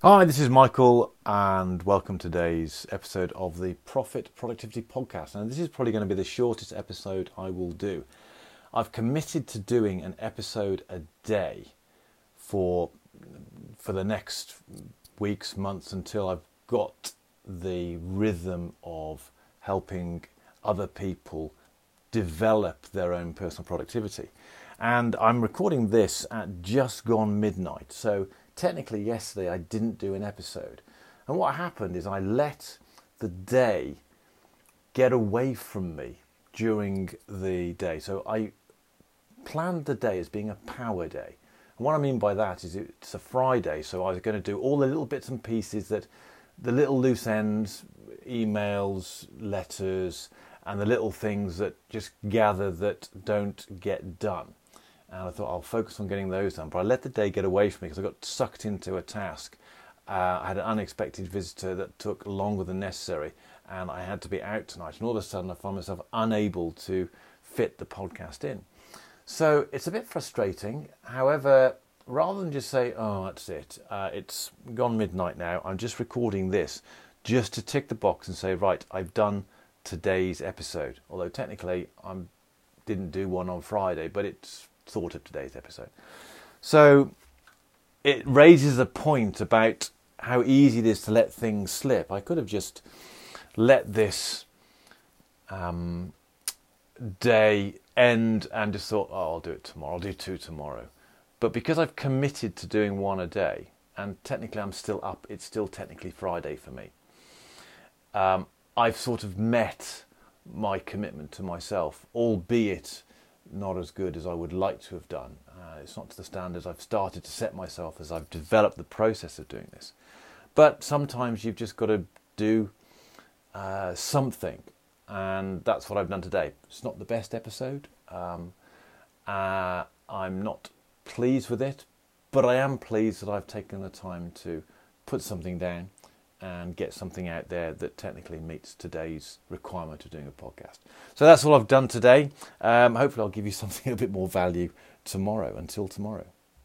Hi, this is Michael, and welcome to today's episode of the Profit Productivity Podcast. And this is probably going to be the shortest episode I will do. I've committed to doing an episode a day for for the next weeks, months until I've got the rhythm of helping other people develop their own personal productivity. And I'm recording this at just gone midnight. So technically yesterday I didn't do an episode. And what happened is I let the day get away from me during the day. So I planned the day as being a power day. And what I mean by that is it's a Friday, so I was going to do all the little bits and pieces that the little loose ends, emails, letters, and the little things that just gather that don't get done and I thought I'll focus on getting those done. But I let the day get away from me because I got sucked into a task. Uh, I had an unexpected visitor that took longer than necessary, and I had to be out tonight. And all of a sudden, I found myself unable to fit the podcast in. So it's a bit frustrating. However, rather than just say, "Oh, that's it," uh, it's gone midnight now. I'm just recording this just to tick the box and say, "Right, I've done today's episode." Although technically, I didn't do one on Friday, but it's thought of today's episode. So it raises a point about how easy it is to let things slip. I could have just let this um, day end and just thought, oh, I'll do it tomorrow, I'll do two tomorrow. But because I've committed to doing one a day, and technically I'm still up, it's still technically Friday for me, um, I've sort of met my commitment to myself, albeit not as good as I would like to have done. Uh, it's not to the standards I've started to set myself as I've developed the process of doing this. But sometimes you've just got to do uh, something, and that's what I've done today. It's not the best episode. Um, uh, I'm not pleased with it, but I am pleased that I've taken the time to put something down and get something out there that technically meets today's requirement of doing a podcast. So that's all I've done today. Um, hopefully, I'll give you something a bit more value tomorrow. Until tomorrow.